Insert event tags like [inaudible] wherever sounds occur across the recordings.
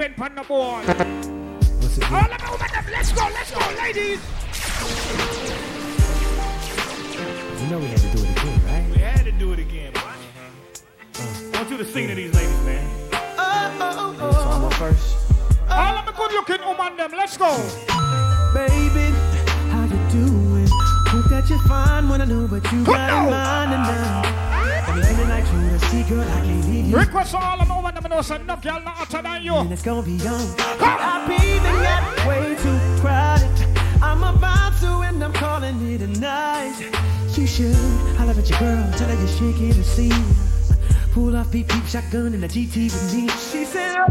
you not depend on the boy. All of the woman them, let's go, let's go, ladies. You know we had to do it again, right? We had to do it again, boy. I want you to sing to these ladies, man. So I'm up first. All of the good looking woman them, let's go. Baby, how you doing? Hope that you're fine when I know what you got in mind and now. Got me feeling like you a see, girl, I can't leave you. Request for all of the woman them know say no girl not hotter than you. And it's gonna be on. I've been got way too crowded. I'm about to and I'm calling it a night. You should holler at your girl, tell her you're shaking the scene. Pull off beep beep shotgun in the GT with me. She said,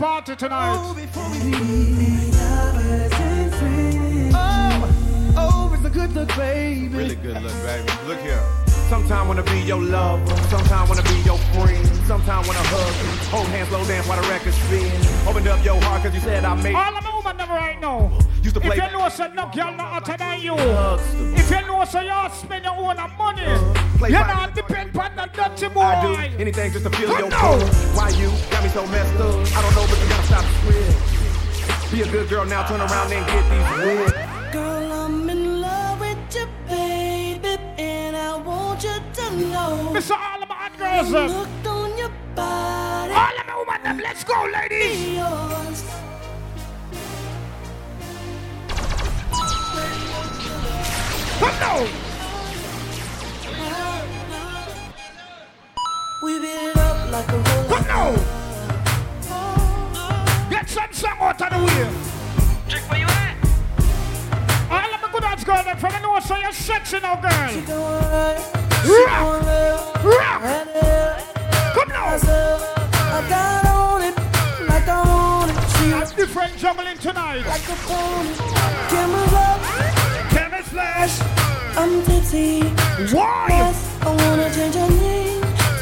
them inside party Oh, tonight. before we leave. Oh, oh, it's a good look, baby. Really good look, baby. Look here. Sometime wanna be your lover, sometime wanna be your friend, sometime wanna hug you, hold hands, slow dance while the record spin. Opened up your heart cause you said I made All of the woman them right now. Used to play If play you know say no girl not hotter than you. If you know say you spend your own money. Play You by- not depend on the dirty boy. I do anything just to feel your now. pull. Why you got me so messed up? I don't know, but you gotta stop the squid. Be a good girl now, turn around and get these wigs. Girl, I'm in love with you, baby, and I want you to know. Mr. All of my hot girls them. Look on your body, All of the woman them. Let's go, ladies. yours. Come now. We beat it up like a roller. Come now. Get some song out of the way. Trick, where you at? All of the good ass girls them from the north, so you're sexy now, girl. She going right, Rock, going left, rock. right. Come now. I got on it like I want it. She A different juggling tonight. like a pony. Cameras up, Kevin Flash. I'm tipsy. Why? Yes, I wanna change your name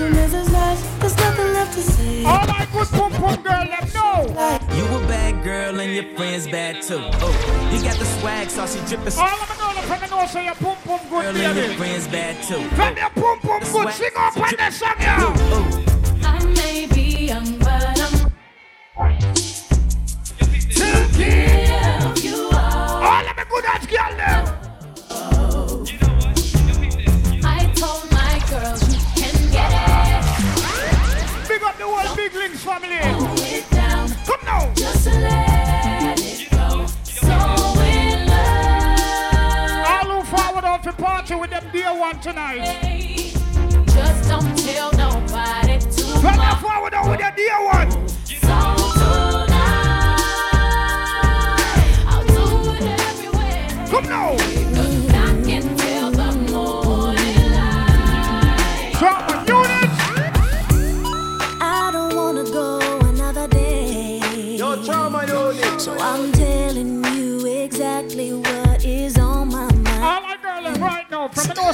to Mrs. Nash. There's nothing left to say. All my good pum pum girl them know. Like You a bad girl and your friends bad too. Oh, you got the swag, so she drippin' All of the girls from the north, so you're pum pum good, girl and your friends bad too. From your pum pum good, Swag, sing up so on drip- that song, yeah. Oh, I may be young, but I'm Silky. you are. All of the good ass girl them. Up the whole Big Links family. Down, Come now. just let it go. So in love. All who forward off the party with them dear one tonight. Just don't tell nobody too From the much. forward on with your dear one. So tonight, I'll do it everywhere. Come now.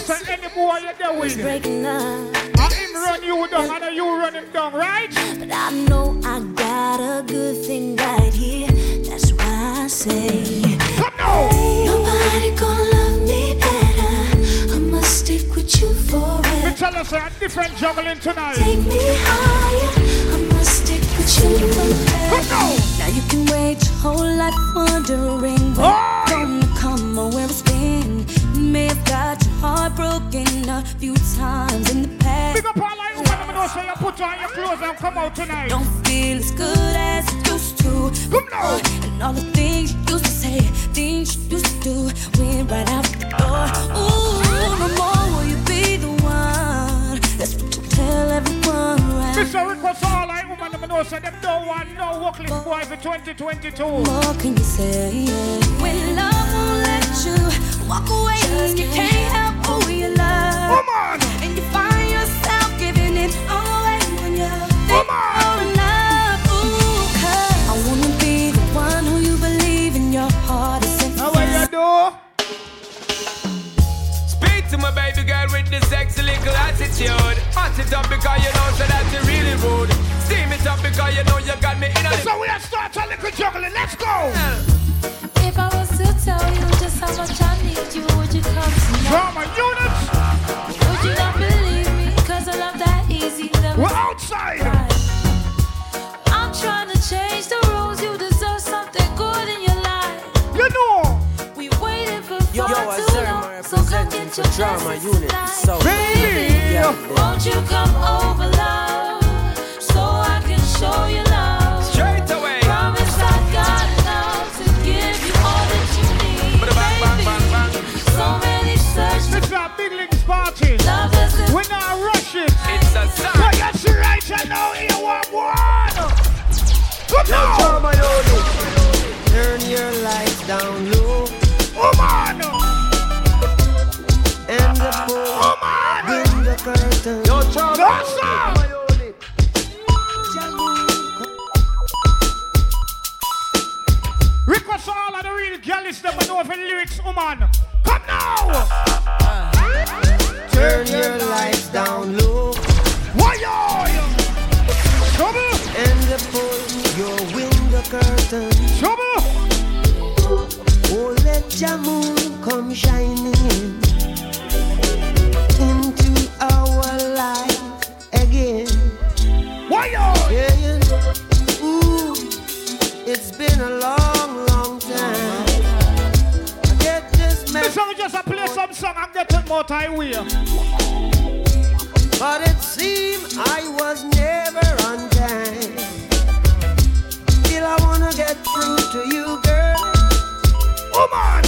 The any boy you're there with. Breaking up, I him run you down and you run him down, right? but I know I got a good thing right here. That's why I say, Come now. nobody gonna love me better. I must stick with you forever. tell us a different juggling tonight. Take me higher. I must stick with you Come forever. now. Now you can wait your whole life wondering when Oh! gonna come or where it's. You may have got your heart broken a few times in the past. Big up all I'm gonna say you put on your clothes and come out tonight. Don't feel as good as it used to. Come now. And all the things you used to say, things you used to do, went right out the door. Ooh, no more will you be the one. That's what you tell everyone, right? Mr. Request all I'm gonna say them don't want no workless boy for 2022. What more can you say? When love won't let you walk away. You can't help who you love. Come on. And you find yourself giving it all away when you're Come on. love. Ooh, cause I wanna be the one who you believe in your heart is in. How are you doing? Speak to my baby girl with this sexy little attitude. Hot it up because you know so that you really rude. Steam it up because you know you got me in a. So we are starting a little juggling. Let's go. Yeah. drama unit. So, baby, yeah, won't you come over, love, so I can show you love? Straight away. Promise I got love to give you all that you need, baby. So many searches. This is our big league party. Love isn't. We're not rushing. It's a sign. But that's right, I know you want one. Look out! Turn your lights down. awesome. Request all of the real girls that know for lyrics, woman. Come now. Turn your lights down low. Why yo? Trouble. And pull your window curtain. Trouble. Oh, let your moon come shining in. Fire! Yeah, yeah. Ooh, it's been a long, long time. I get this message. This song just play some song and get it more time with But it seems I was never on time. Still, I wanna get through to you, girl. Woman!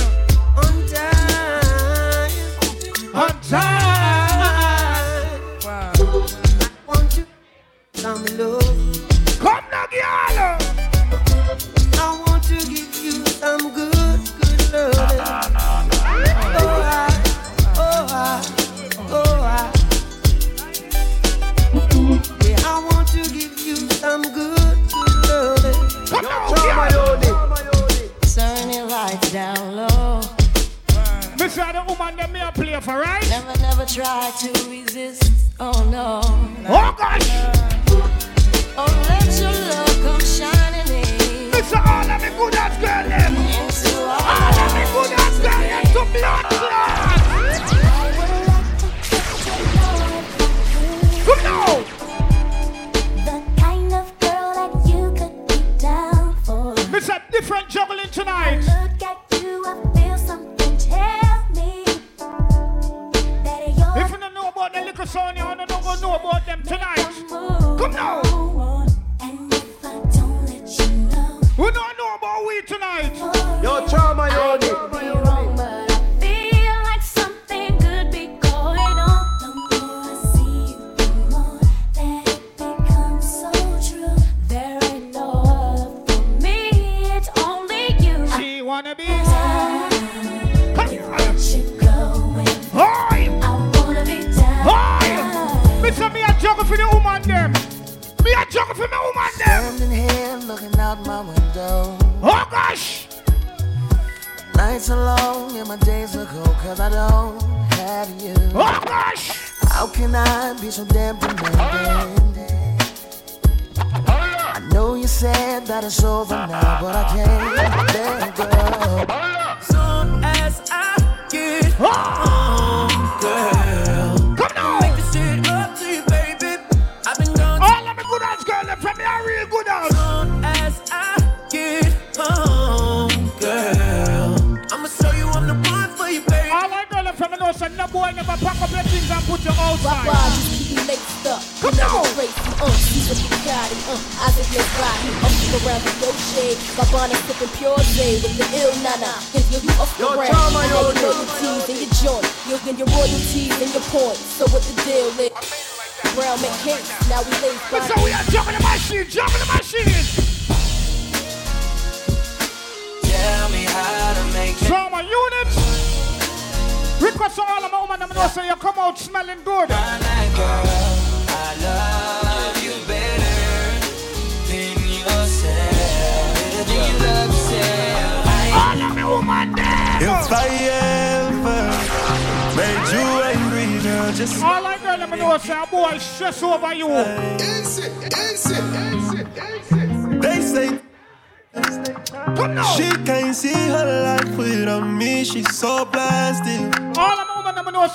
Oh, on time. On time. enough, all right? Never, never try to resist. Oh no. Oh gosh. Oh, let your love come shining in. It's all of me good ass girl them. All of me good ass girl them to blood clot. Come now.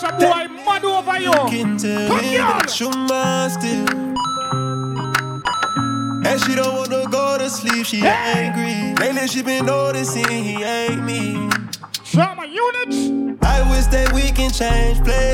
Woman, let me know, say, boy mad over you. Can tell Come me here. that you must still. And she don't wanna go to sleep, she angry. Lately she been noticing he ain't me. Show my units. I wish that we can change places.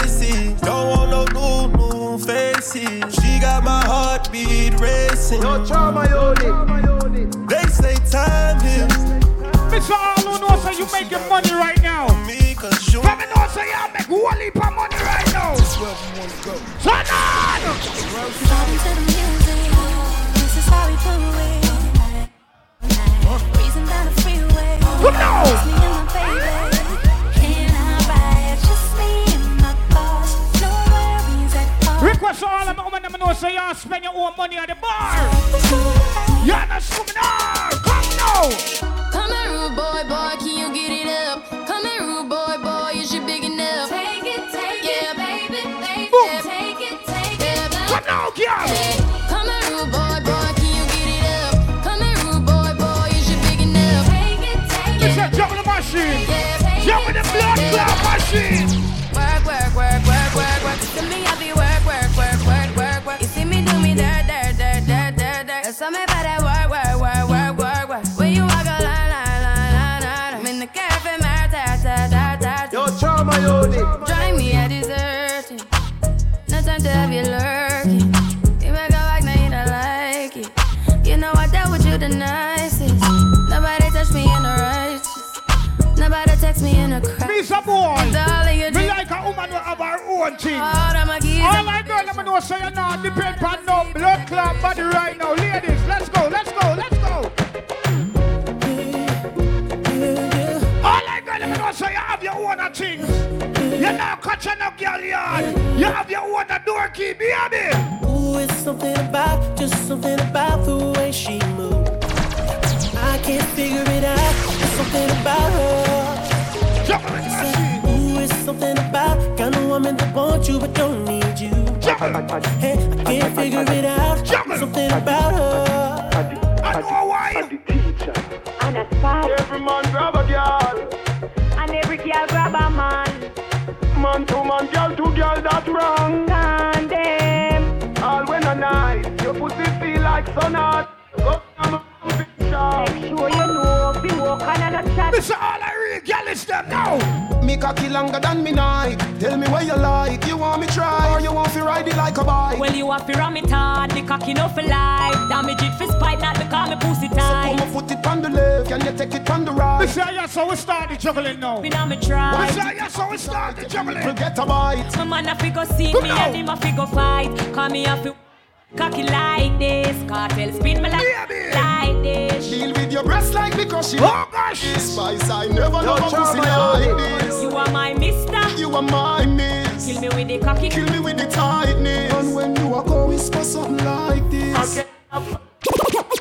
Your pussy feel like sun hot. Go down my picture. Make sure you know if you walk on a chat. This all I real girl is them now. Me cocky longer than me night. Tell me what you like. You want me try or you want to ride it like a bike? Well, you have to ram it hard, the cocky no for life. Damage it for spite, not because me pussy tight. So Come and put it on the left, can you take it on the right? This is yes, so we start the juggling now. Me now me try. This is yes, so we start the juggling. get a bite. My man a fi go see Come me now. and him a fi go fight. Call me a fi cocky like this. Cartel spin me like Baby. like this. Deal with your breast like because she Oh gosh. Spice, I never love a pussy like this. You are my mister. You are my miss. Kill me with the cocky. Kill me with the tightness. And when you are going whisper something like this.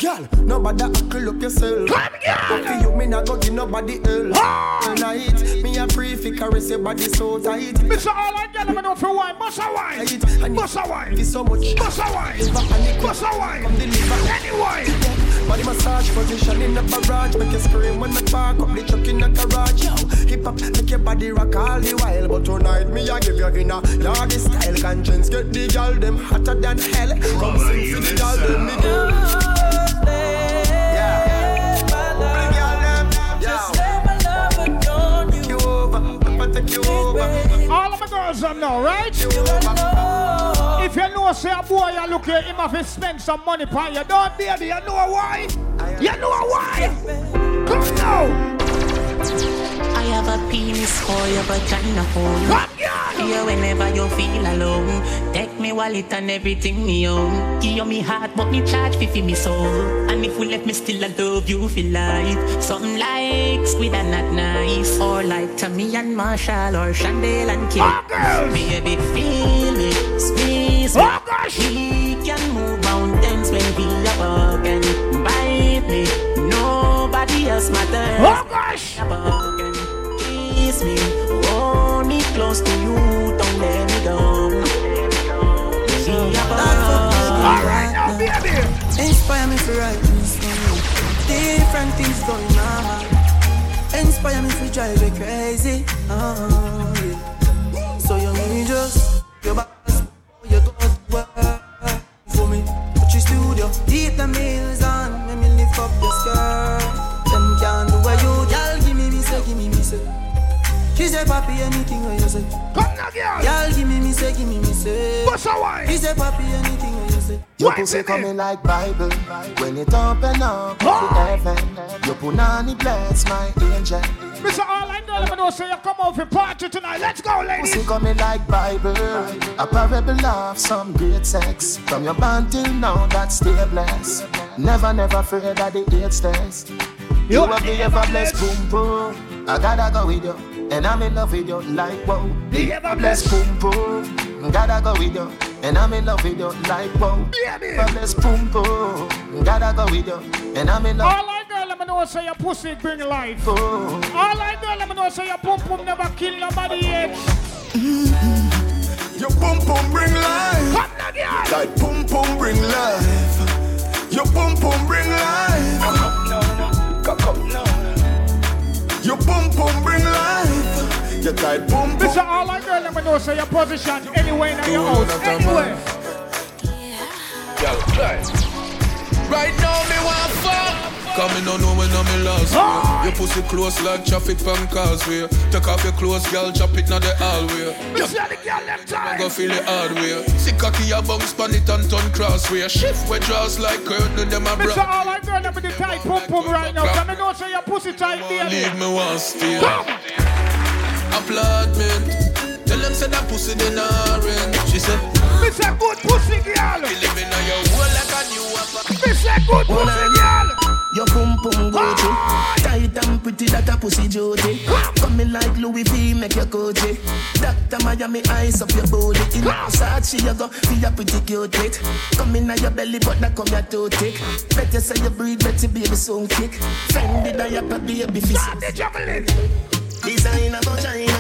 Girl, nobody huckle up yourself. Come For girl. you, me not go give nobody else. All night, me a free fi caress your body so tight. Is all I get. Let me know for wine. Bust a wine. Tight, and Bust a wine. is so much. Bust a wine. Liver and it Bust a wine. Come deliver. Any wine. Body massage position in the barrage Make you scream when me park up the truck in the garage Yo, hip hop make your body rock all the while But tonight me I give you in a yardy style Conscience get the girl them hotter than hell Come sing for the girl them me girl All of my girls them know, right? You If you know, say a boy, you look here, him have to spend some money upon you. Don't, baby, you know why? You know why? Come now. I have a penis for your vagina hole. Girl. Here whenever you feel alone. Take me wallet and everything me own. Give you me heart, but me charge fi fi me soul. And if we left me still I love you feel life. Something like squid and not nice. Or like Tammy and Marshall or Chandel and Kim. Oh. Baby, feel me, squeeze me. Oh, gosh. We can move just my thirst. Oh gosh! Kiss me, hold me close to you, don't let me go. Inspire me for righteousness. Different things going on. Inspire me for drive you crazy. Oh, yeah. So you need just your back. Say. Come now, girl. Y'all give me me say, give me me say. What's a wine? He say, Papi, anything what you say. Your pussy coming like Bible when it open up to heaven. Your punani bless my angel. Mr. All I know, let me know, say you come over for party tonight. Let's go, ladies. Pussy coming like Bible, a parable of some great sex. From your band till now, that stay blessed. Never, never afraid that the eight stairs. You will be ever blessed, boom boom. I gotta go with you, and I'm in love with you like whoa. The ever blessed, boom boom. Gotta go with you, and I'm in love with you like whoa. Ever blessed, boom boom. Gotta go with you, and I'm in love. All I know, let me know, say your pussy bring life. All I know, let me know, say your pum pum never kill nobody yet. Your pum pum bring life. Come now, girl. Like pum pum bring life. Your pum pum bring life. Your pum pum bring life. Your tight pum pum. Mr. All I know, let me know, say your position anywhere in your house. Anywhere. Right now, me want fuck. Come me no know when I'm in last way. Your pussy close like traffic from causeway. Take off your clothes, girl, chop it now the hallway. Mr. the girl left I go feel it hard way. See cocky a bounce pan it and turn crossway. Shift where draws like curtain them a Mr. brown. All I know, let me the tight pum pum right now. Let me know, say your pussy tight, baby. Leave me one steal. Applaudment. Tell them say that pussy they not ring. She said, Miss a good pussy girl. Be living on your wall like a new apple. Miss a good pussy girl. Your pum pum go ah. to Tight and pretty that a pussy jody ah. Coming like Louis V make your coachy Dr. Miami eyes up your body In ah. Versace you go feel a pretty cute it Coming on your belly but that come your too thick Better say you breathe better baby soon kick Fendi diaper baby fist Start the juggling. Designer vagina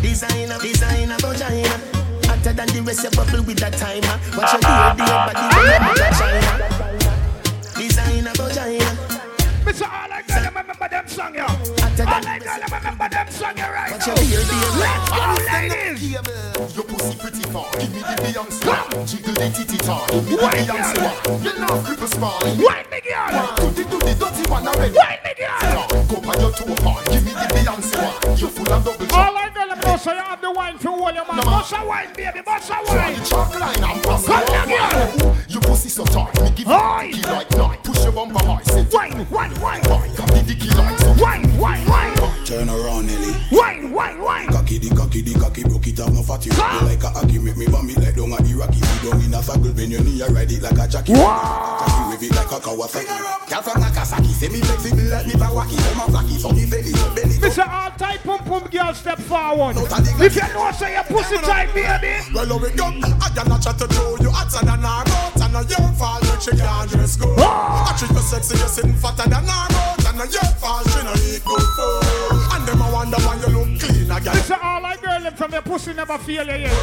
Designer, designer vagina Hotter than the rest you bubble with that timer. Watch your ah, ah, dear, dear ah, body when you make a china. Designer vagina Mr. them song, yo. All I know, remember them song, yo, right now. your dear, dear Let's go, ladies. Your pussy pretty far. Give me the Beyonce. Jiggle the titty tar. Give me the Beyonce. You love cripple spine. Wine me, girl. Do the do the dirty one already. Wine me, girl. Go on your two part. Give me the Beyonce. You full of double All I me know, so you have the wine for all your man. Bust a wine, baby, bust a wine. Chalk line and pass Come here. Your pussy so tight. Me give you the dicky like night. Push your bumper high. Wine, wine, wine. wine. Come the dicky like. Wine, wine, wine. Turn around, Nelly. Wine, wine, wine. Cocky the cocky the cocky broke it up no fatty. You like a hockey make me bump it like down a Iraqi. You down in a circle when you knee I ride it like a jockey. Jockey wave it like a Kawasaki. Girl from Nagasaki say me flexible like me Kawaki. Them a flaky so me belly so belly. Mr. All tight pum pum girl step forward. If you know, say your pussy tight, baby. Well, we go. I got not chat to do you hotter than our boat. And now your fault when she can't dress good. I treat you sexy, you're sitting fatter than our boat. And now your fault she no eat good food. And them a wonder why you look clean again. Mr. All I girl them from your pussy never feel you yet.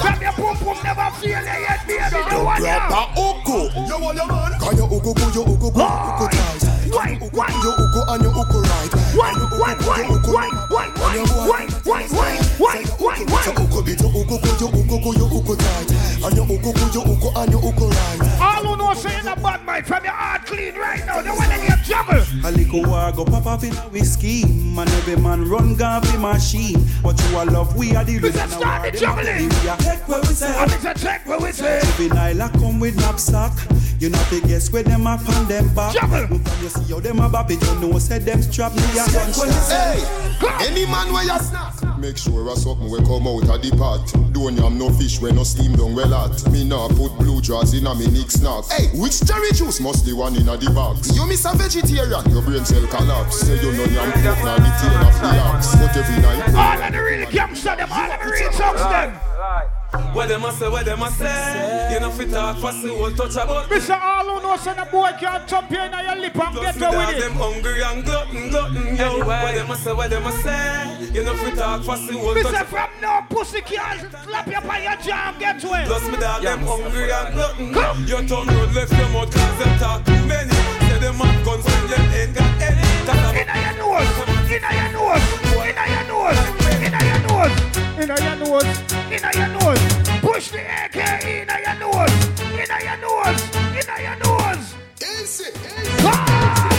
From your pum pum never feel you yet, baby. One Grab now. a uku. You want your man? Cause your uku, go, your uku, go, uku tight. Wine, wine. Your uku and your uku right. Wine, wine, wine, wine, wine, wine, wine, wine, wine, wine, wine, wine. Your uku bit, your uku, go, your uku, go, your uku tight. And your uku, go, your uku and your uku right. All who know say in a bad mind from your heart clean right now. The one that get trouble. A little war go pop off in a whiskey Man every man run gun fi machine But you a love we a deal with Mr. Start the juggling. We a take where we say I think it's a check where we say. Juvenile a come with knapsack You know fi guess where them up on them back Juggle. Look how you see how them a bop it You know say them strap me a gunshot Hey, any man where you snack. Make sure a something we come out of the pot. Don't yam no fish when no steam down well hot. Me nah put blue jaws in a me nick snack. Hey, which cherry juice must the one in a the box? You miss a vegetarian, your brain cell collapse. Say you know yam pork na the tail of the ox. But every night. All of the real gangster them, all of the real thugs them. Where the them a say, what them a say. You know fit talk for the whole touch about me. Mr. All who knows that a boy can't jump in your lip and Plus get me away dog with them hungry and glutton, glutton, yo. What them a say, what them a say. You know fit talk for the whole Mr. touch From no pussy can't slap you by your jaw and get away. Plus me dog them hungry and glutton. Your tongue road left your mouth cause them talk too many. Say them have guns when you ain't got any. Inna your nose, inna your nose, inna your nose, inna your nose, inna your nose, inna your nose. Push the AK inna your nose, inna your nose, inna your nose. Easy, Ah!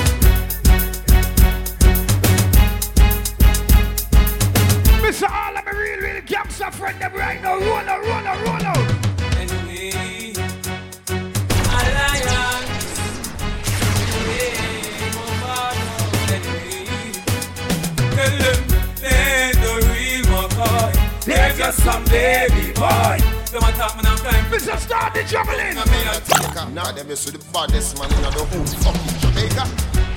Mr. All of my real, real gangster friend them right now. Roll roll some baby boy. Them a talk me now time. Mr. Start the juggling. Now them you see the baddest man in the whole fucking Jamaica.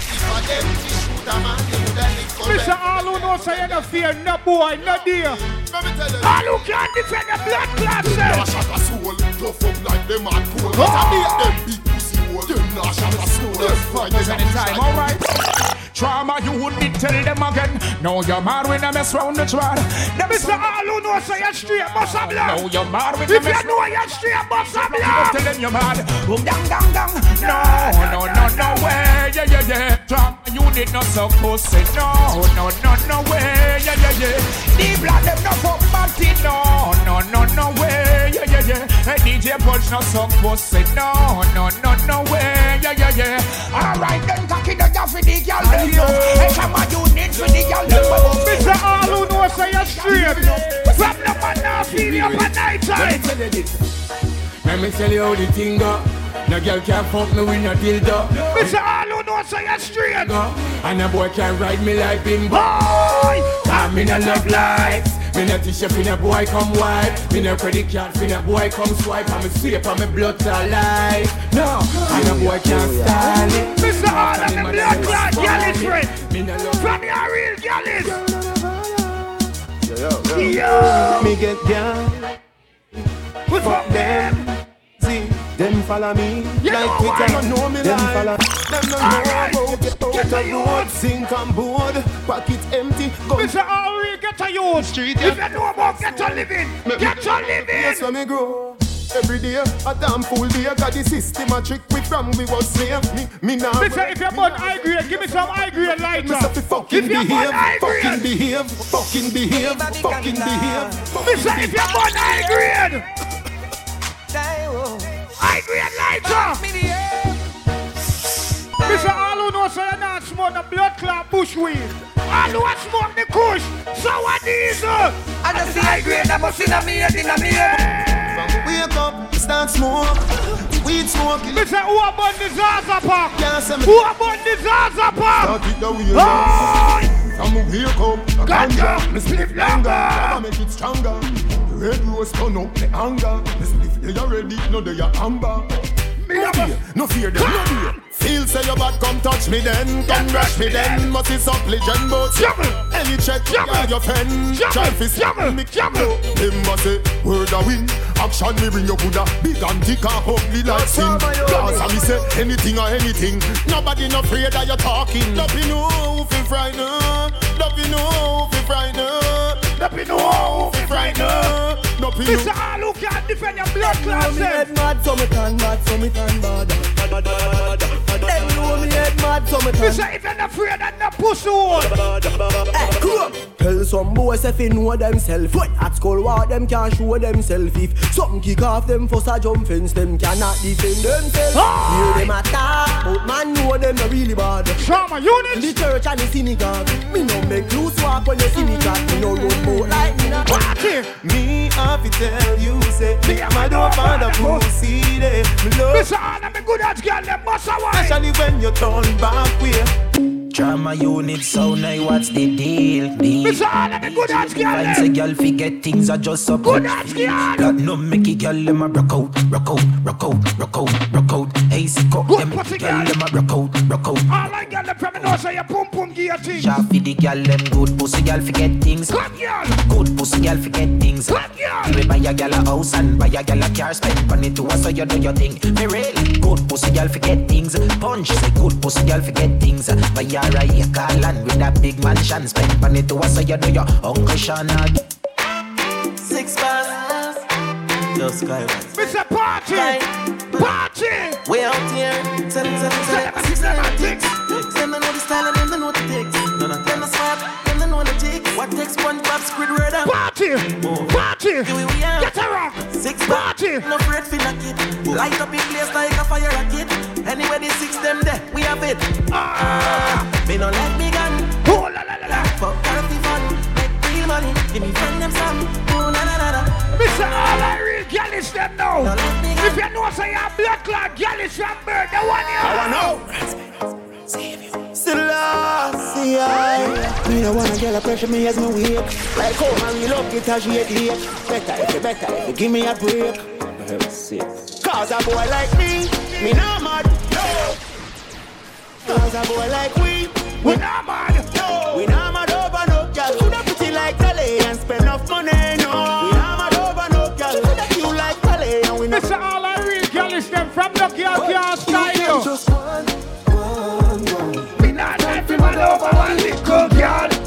If I them fish shoot a man, they woulda lick for Mr. them. All who knows say you no fear, no boy, no dear. All who can't defend the blood clot Nah say. shot a soul, tough up like them hard cold. But oh! I make them big pussy hole. Them nah shot a soul. Find them anytime, alright? Trauma, you would need tell them again. No, you're mad when I mess round the trod. Them Mr. All who knows say you straight, bust a blood. No, you're mad when If I mess you know you're straight, bust a Tell them you're mad. Boom, dang, dang, dang. No, no, no, no way. Yeah, yeah, yeah. Trauma, you need not so pussy. No, no, no, no way. Yeah, yeah, yeah. The blood, them no fuck party. No, no, no, no way. Yeah, yeah, yeah. Hey, DJ Punch no so pussy. No, no, no, no way. Yeah, yeah, yeah. Alright, then cocky the ya for the girl. them, yo. Hey, come on, you need for the girl. them. Mr. All who knows say you straight. From the man now feel you up at night time. Let me tell you how the thing go. No girl can fuck me with no dildo. Mr. All who knows say you straight. Go. And a boy can't ride me like bimbo. Boy. Cause me no love lights. Me no tissue finna boy come wipe. Me no credit card finna boy come swipe. I'm a sweep and me blood to life. No, and a boy can't style it. Mr. All of the blood clot girl is friend. Me no love From your real girl is. Yo, me get down. What's up, them? See, them follow me You like know Twitter. why? Them know me Them like. follow- Them no All know right. about get out Get the a road. Sink on board, pocket empty. Go Mr. All real get a youth. Street, If you know about get a living, get a living. Yes, when me grow. Every day, a damn fool day. Got the system a trick we from we was slave. Me, me now. Mister, if you're born high grade, give me some high grade lighter. Mr. Fucking If you're born behave, high fucking grade, behave, fucking behave, fucking behave. Mister, if you're born high grade, high grade lighter. Mister, all who know say you not smoke the blood clot bushweed. All who a smoke the kush, sour diesel. I just see high grade, I must in a me head, in a me head. Wake up, start smoke, weed smoking. Mister, who a burn the Zaza Park? Can't say me- Who a burn the Zaza Park? Start it the way Boy! From wake up, Ganja, me split longer. I'ma make it stronger. Red rose turn up the anger. Me split they already, no they are amber. No fear, no fear them, no fear. Feel say your bad, come touch me then, come rush me then. Must is up legend, but any check, yeah, your friend. Fi jumble, me jumble. Them must say word a win. Action me bring your Buddha, big and thick and ugly like sin. Cause I me say anything or anything. Nobody no afraid that you're talking. Nothing know fi frightened. Nothing know fi frightened. Nothing know fi frightened. Nothing Mister, all who can't defend your blood clot me mad, so me turn mad, so me turn bad. Bad, bad, bad, bad. Them know me head mad, so me turn Mister, if you're not afraid of the pussy hole. Hey, come on. Tell some boys if they know themself. What at school, what them can't show themself. If something kick off them for a jump fence, them cannot defend themselves. Ah! Hear them attack, but man know them not really bad. Trauma unit. The church and the synagogue. Me no make loose walk when you see me chat. Me no road boat like me. nah. Party. Me have to tell you, say, me I don't find a pussy there. Me love, when you turn back way. Drama unit, so now what's the deal? deal? Mister, all of me good at girl, them. girl forget things are just up. Good at girl. Got no make a girl them a rock out, rock out, rock out, rock out, rock out. Hey icy cut Good them. Girl girl. them a rock out, rock out. All I got the me know say you pum pum guillotine. Shot for the girl, them good pussy girl forget things. Good girl. Good pussy girl forget things. Good girl. You buy a girl a house and buy a girl a car, spend money to her so you do your thing. Me real. Good pussy girl forget things. Punch say good pussy girl forget things. Buy her a acre land with a big mansion, spend money to her so you do your Uncle Shana. Six bars. Just sky. Mr. Party. Party. We out here. Send them, send them, send them, send them. Send them know the style and them know the ticks. None of them are smart. Them they know the ticks. What takes SpongeBob, Squidward and Party. Party. Here we are. Get her up. Six Party. No afraid for knock it. Light up in place like a fire rocket. Anyway, the six them there, we have it. Ah, me no like me gun. Oh la la la la. Fuck therapy fun. Make real money. Give me friend them some. Oh na na na na. Mr. All I real girl is them now. If you know say you're black clot, girl is from birth, the one you I want know. Selassie, I Me no wanna get a pressure me as me wake Like how man, you love it as you get late Better if you better if you give me a break. Cause a boy like me, me not mad, no. Cause a boy like we, we not mad, no. We not mad over no girl. Coulda pretty like Dolly and spend enough money, no. We not mad over no girl. Coulda cute like Dolly and we not Mr. All I real girl. Is them from the girl can't style over one little girl.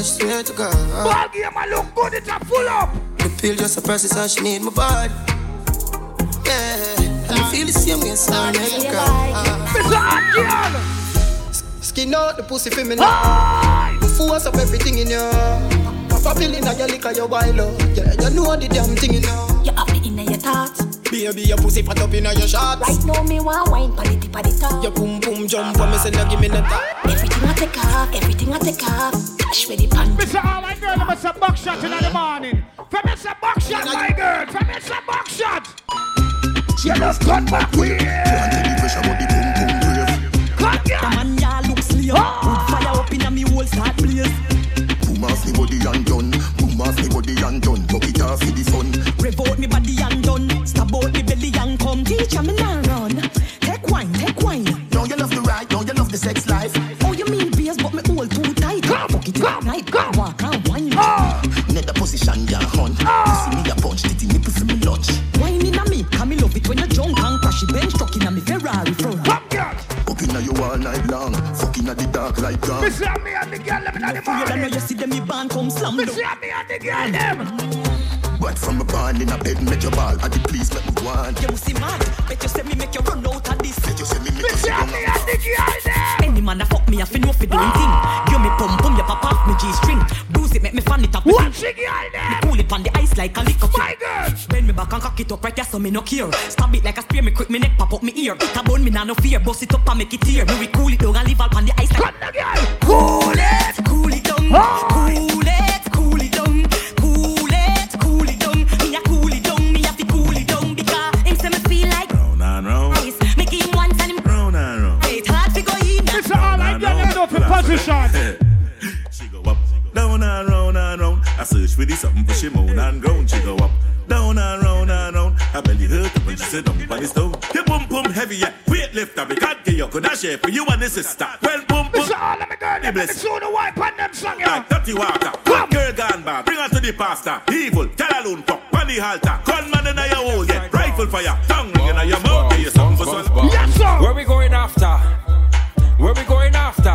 Five, she said swear to God. Ball game, I look good, it's a full up. The pill just a process and she need my body. Yeah, and I feel the same way, so I make her cry. Mr. Hot girl. Skin out the pussy for me Hi. now. Force up everything in you. Pop a pill in your liquor, your wine up. Yeah, you know the damn thing you know. You have it in your thoughts. Baby, your pussy fat up in your shorts. Right now, me want wine, pon the tip of the top. Your boom boom jump when me say no give me no top. Everything I take off, everything I take off. Cash ready pan. Mr. All I girl, I'm a box shot in the morning. From Mr. Box shot, my girl. From Mr. Box shot. She just cut back with Cut The man ya look slave. Put oh. Fuck it up night. Walk and wine. Net the position ya hunt. Ah! See me a punch. Titty nipple for me lunch. Wine inna me. Come me love it when you drunk and crash it bench truck inna me Ferrari front. Come girl. Up inna you all night long. Fucking at the dark like God. Mr. Me and the girl, them in the For you know morning. you see them me band come slam down. Mr. Me and the girl, them. But from a barn in a bed, make your ball. At the please make me want. You see mad. Bet you say me make you run out of this. Bet you say me make you Mr. sit down Me and and the girl, them. Any man a fuck me, I fi know fi doing thing. Give me pum pum, you pop off me G string. Bruise it, make me fan it up. Me Watch the girl, me cool it on the ice like a liquor. My girl. Bend me back and cock it up right there, so me no care. Stab it like a spear, me quick me neck pop up me ear. It a bone me nah no fear, bust it up and make it tear. Me we cool it down and leave all on the ice like. Come the girl. Cool it. Cool it down, cool position. [laughs] She go up, down and round and round. I search for the something for she moan and ground. She go up, down and round and round. Her belly hurt when she sit down on the stone. Your boom boom heavy, yeah. Weight lifter, we can't get you. Could I share for you and the sister? Well, boom boom. Mr. All of me girl, me bless. show the wipe on them song, yeah. Like dirty water. Come. Girl gone bad. Bring her to the pastor. Evil. Tell alone fuck. On the halter. Gunman in your hole, yeah. Rifle fire.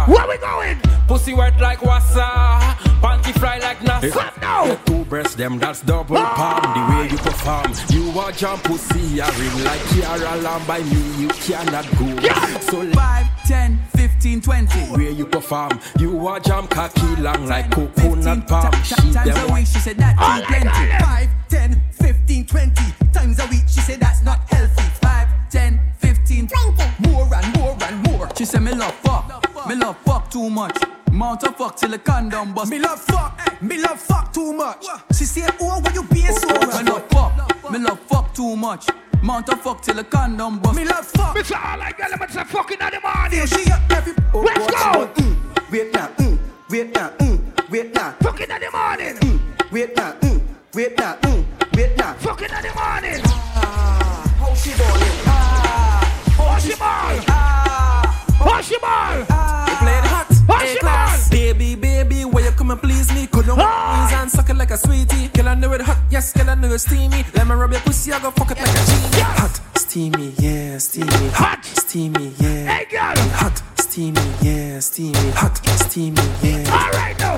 Where we going? Pussy wet like wassa, panty fly like NASA. Come now. Your two breasts, them that's double ah. palm. The way you perform, you are jump pussy, a ring like Kiara Lamb by me. You cannot go. So like 5, 10, 15, 20. where you perform, you are jump cocky long like coconut palm. She Times a them week, she said that Oh too my plenty. God. 5, 10, 15, 20. Times a week, she said that's not healthy. 5, 10, 15, More and more and more. She said me love fuck, me love fuck too much. Mount a fuck till the condom bust. Me love fuck, me love fuck too much. She said, oh, what you being so rough? Me love fuck, me love fuck too much. Mount a fuck till the condom bust. Me love fuck. It's all like elements of fucking in the morning. She up every. Let's go. Mm, wait now, mm, wait now, mm, wait now. Fucking in the morning. Mm, wait now, mm, wait now, mm, wait now. Fucking in the morning. Ah, how she ballin'? Ah, how she ball? Ah, baby, where you come and please me? Could you Ah. please and suck it like a sweetie? Girl, I know it hot, yes, girl, I know it steamy. Let me rub your pussy, I go fuck it like a genie. Hot, steamy, yeah, steamy. Hot, steamy, yeah. Hey, girl. Hot, steamy, yeah, steamy. Hot, steamy, yeah. All right, now.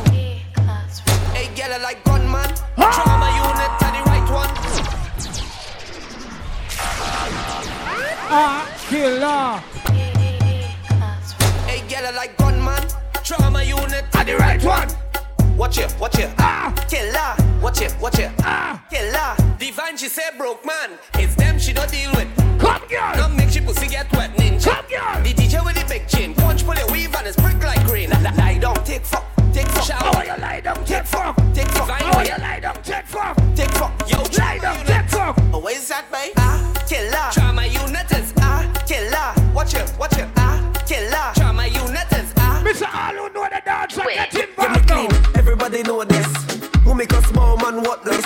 Hey, girl, I like gunman. Trauma unit, to the right one. Ah, killer. Hey, girl, I like gunman. Trauma unit, to the right one. Watch it, watch it. Ah, killer. Watch it, watch it. Ah, killer. Divine, she said broke man. It's them she don't deal with. Come, girl. Don't make she pussy get wet, ninja. Come, girl. The DJ with the big chin. Punch, pull your weave and it's brick like green. Lie, lie down, take fuck. Take fuck. Shout. Oh, you lie down, take fuck. Take fuck. Oh, you lie down, take fuck. Take fuck. Yo, lie down, take fuck. Oh, where's that, babe? Ah, killer. Trauma unit is ah, killer. Watch it, watch it. Ah, killer. Trauma unit is ah. Mr. All who know the dance and get Get me involved now. Everybody know this. Who make a small man worthless?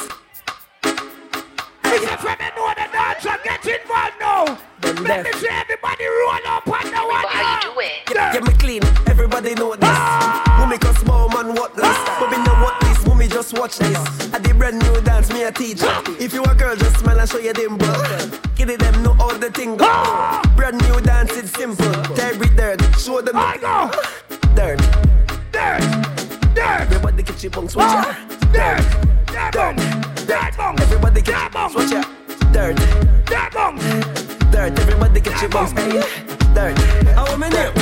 Mr. Femi know the dance and get involved now. Let me see everybody roll up on the one. How you do it? Get, get me clean, everybody know this. Ah. Who make a small man worthless? Ah. But me know what this, who me just watch this. Ah. I did brand new dance, me a teach. If you a girl, just smile and show your dimple. Give it them know all the thing go. Brand new dance, it's simple. Tear it dirt, show them. I go. Everybody get your bunks, watch ya. dirt, dirt, dirt, Everybody get dirt, bong, watch ya. Dirt, dirt, dirt, everybody get your bunks. Hey, dirt. How am I name?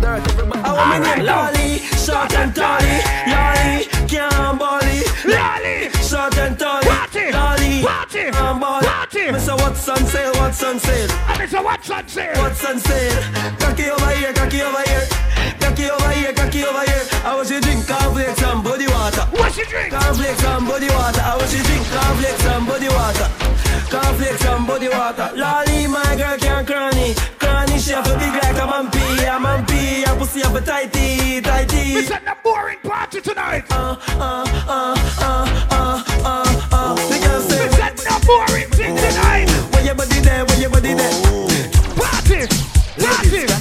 Dirt, everybody. How am I name? Lolly, short and tally. Lolly, can't bally. Lolly, Short and tally. Lolly, can't bally. party. Mr. What's on sale? What's on sale? And Mr. Watson say, What's on sale? Cocky over here, cocky over here. Cocky over here, cocky over here. I was you drink cornflakes and body water. what's your drink? Cornflakes and body water. I was you drink cornflakes and body water. Cornflakes and body water. Lolly, my girl can't cranny. Cranny, she have a big like a mampy. A mampy, a pussy have a tighty, tighty. This is the boring party tonight. Uh, uh, uh, uh, uh, uh, uh. The girl say, This is the boring thing tonight. where your body there, where your body there. Party, party.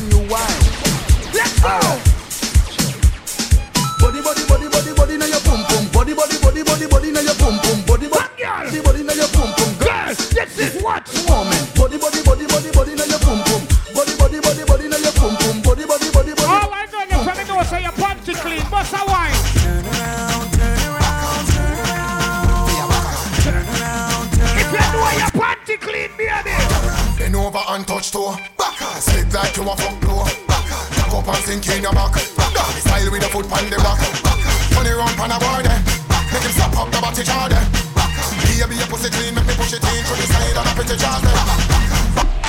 Body, body, body, body, body, now your pum pum. Body, Girl. body, body, now your pum pum. Girl, this is what? Woman, body, body, body, body, body, now your pum pum. Body, body, body, body, now your pum pum. Body, body, body, body. All I know you from the know say your panty clean, bust a wine. If you know your panty clean, baby. Bend over and touch toe. Back Slip like you a fuck blow. Back Back up and sink in your back. Back Style with the foot on the back. Back Turn it round pan a boy there. Make him stop up the body jar there. Baby, your pussy clean. Make me push it in to the side of the pretty jar.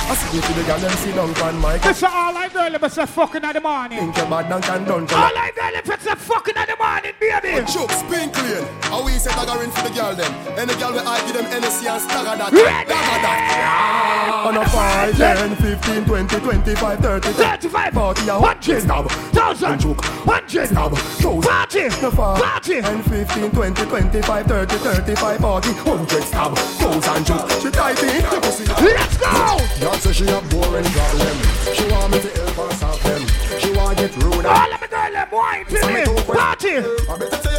I you to the girl sit down on mic. This is all I let me say fucking in the morning. Think your bad and can done. All I let me say fucking in the morning, baby. Choke, spin clean. How we say dagger in for the girl them. Any girl we I give them NSC and stagger that. Ready? That. On a 5, 10, 15, 20, 25, 30, 35, 40, a 100, stab. 1000, Choke. 100, Stab. Thousand. Party, No far. party. 10, 15, 20, 25, 30, 35, 40, 100 stab. Thousand choke. She tight in. Let's go. Y'all say she a boring problem. She want me to help her solve them. She want get rude. All of me girl, them wine to me. Party, I better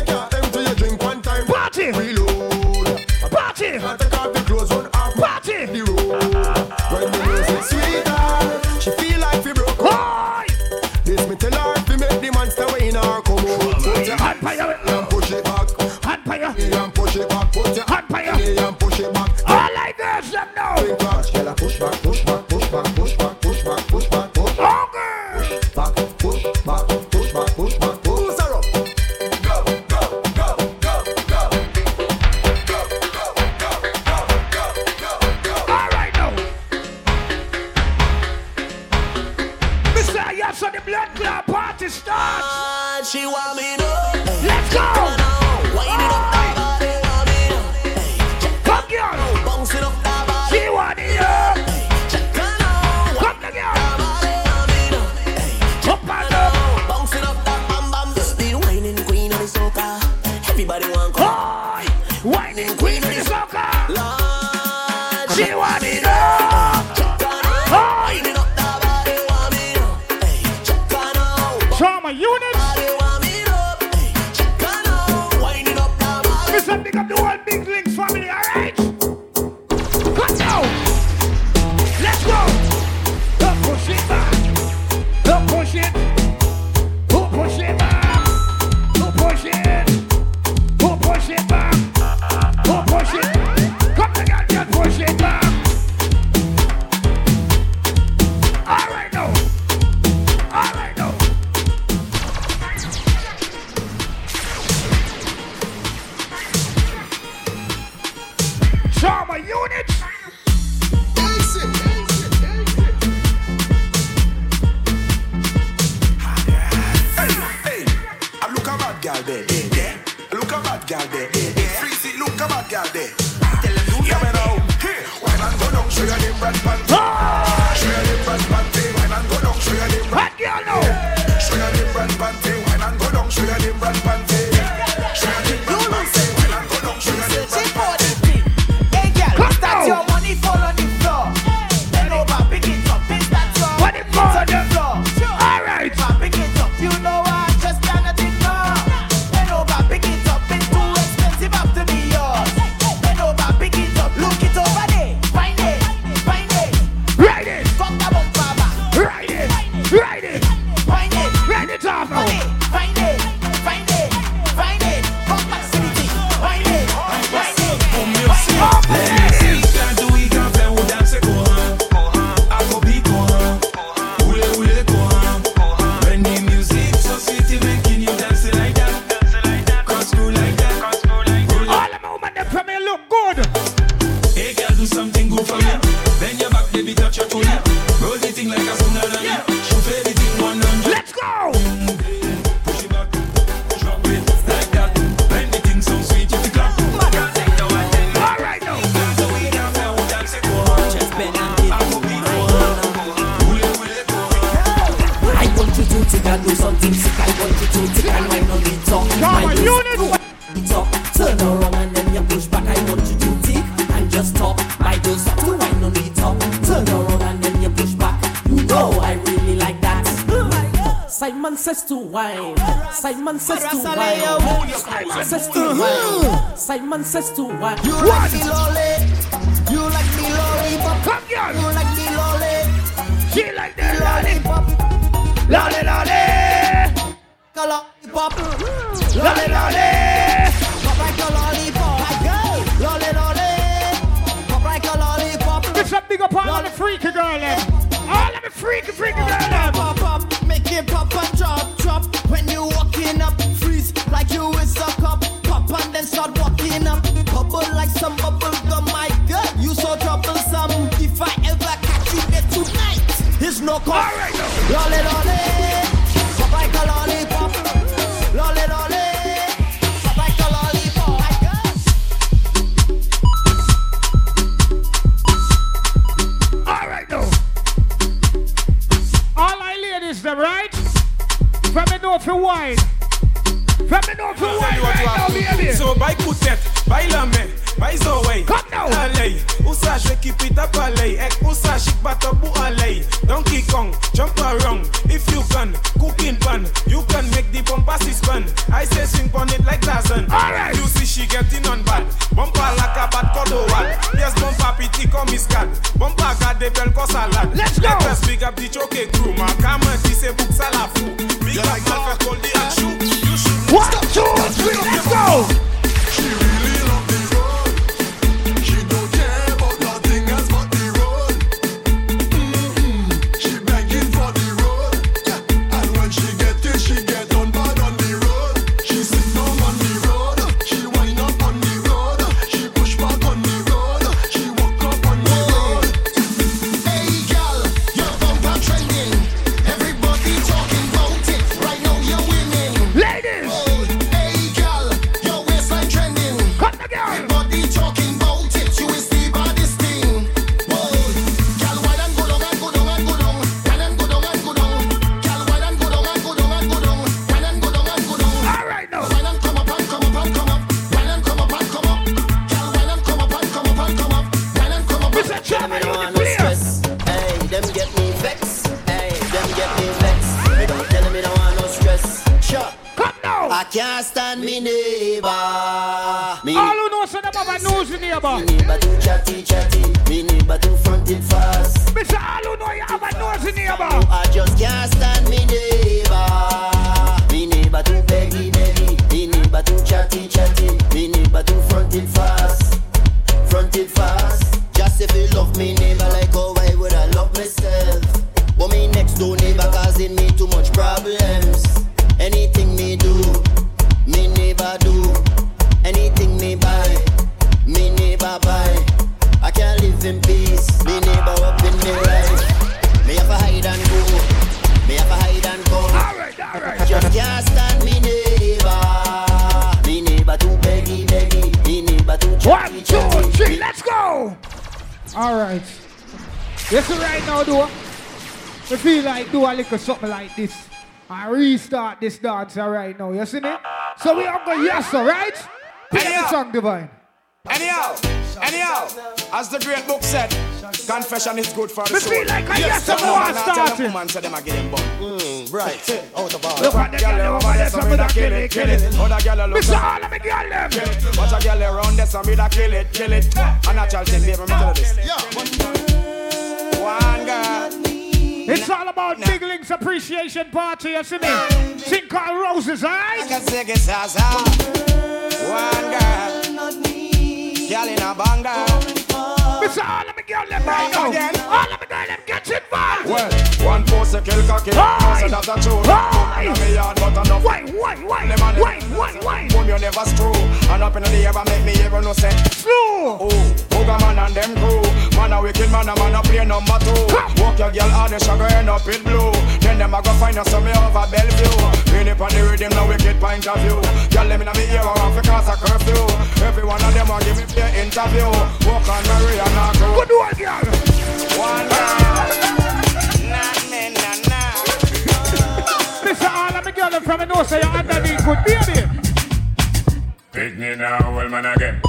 girl there. Hey, there. Look a bad girl there. Hey, there. Freezy, look a bad girl there. Tell them do yeah, that. Now. Oh, hey, why man go down? Show your name, Brad Show your. access to what like do a little something like this. I restart this dance right now. You see me? So we are going yes, all right? Play the song, Divine. Anyhow, anyhow, as the great book said, confession is good for the soul. feel like I yes, some I'm gonna now tell start it. woman say them a get him bun. Mm, right, out of order. Look at the girl over there, some of that kill it, kill it. Other girl a look Mr. up. All of me girl them. Watch a girl around there, some me da kill it, kill it. A natural thing, baby, me tell you this. One girl. It's all about Big Links Appreciation Party, you see me? Sing called Roses, eh? alright? One girl. Girl in a banger. Mr. All of me girl them right now. All of me girl get involved. Well, one post a kill cocky, so that's a true. And me yard, but enough. Why, why, why, them. why, why, why? Boom, you never screw. And up in the air, make me hear no say. Slow. Oh, Booga man and them crew. Man a wicked man, a man a play number two. Walk your girl hard, the sugar end up in blue. Then them a go find us some over Bellevue. Bring it on the rhythm, no wicked point of view. Girl, them in a me ear, I want to cause a curfew. Every one of them a give me their interview. Walk on Maria, not crew. Good one, girl. One girl. From the north, say you're underneath er good baby. Now, well man again.